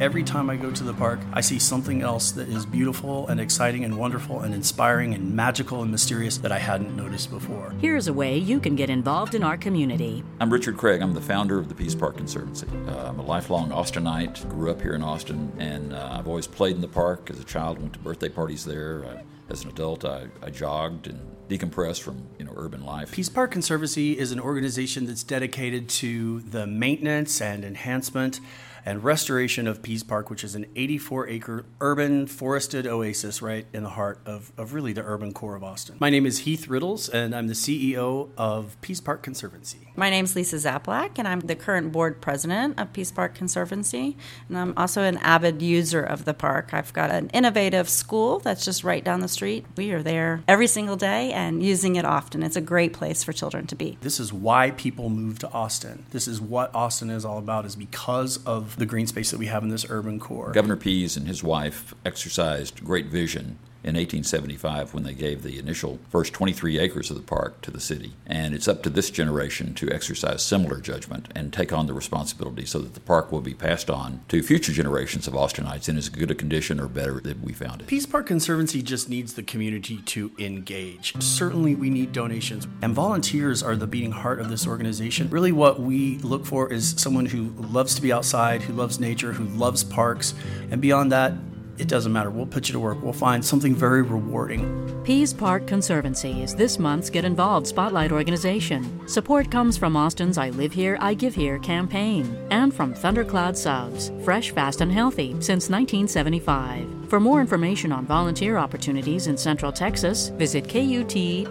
Every time I go to the park, I see something else that is beautiful and exciting and wonderful and inspiring and magical and mysterious that I hadn't noticed before. Here's a way you can get involved in our community. I'm Richard Craig. I'm the founder of the Pease Park Conservancy. Uh, I'm a lifelong Austinite, grew up here in Austin, and uh, I've always played in the park as a child, went to birthday parties there. I, as an adult, I, I jogged and decompressed from you know urban life. Pease Park Conservancy is an organization that's dedicated to the maintenance and enhancement and restoration of Pease Park, which is an 84 acre urban forested oasis right in the heart of, of really the urban core of Austin. My name is Heath Riddles, and I'm the CEO of Pease Park Conservancy. My name is Lisa Zaplak, and I'm the current board president of Pease Park Conservancy. And I'm also an avid user of the park. I've got an innovative school that's just right down the street. We are there every single day and using it often. It's a great place for children to be. This is why people move to Austin. This is what Austin is all about, is because of the green space that we have in this urban core. Governor Pease and his wife exercised great vision in 1875 when they gave the initial first 23 acres of the park to the city. And it's up to this generation to exercise similar judgment and take on the responsibility so that the park will be passed on to future generations of Austinites in as good a condition or better than we found it. Pease Park Conservancy just needs the community to engage. Certainly, we need donations, and volunteers are the beating heart of this organization. Really, what we look for is someone who loves to be outside, who loves nature, who loves parks, and beyond that, it doesn't matter. We'll put you to work. We'll find something very rewarding. Pease Park Conservancy is this month's Get Involved Spotlight organization. Support comes from Austin's I Live Here, I Give Here campaign and from Thundercloud Subs, fresh, fast, and healthy since 1975. For more information on volunteer opportunities in Central Texas, visit KUT.org.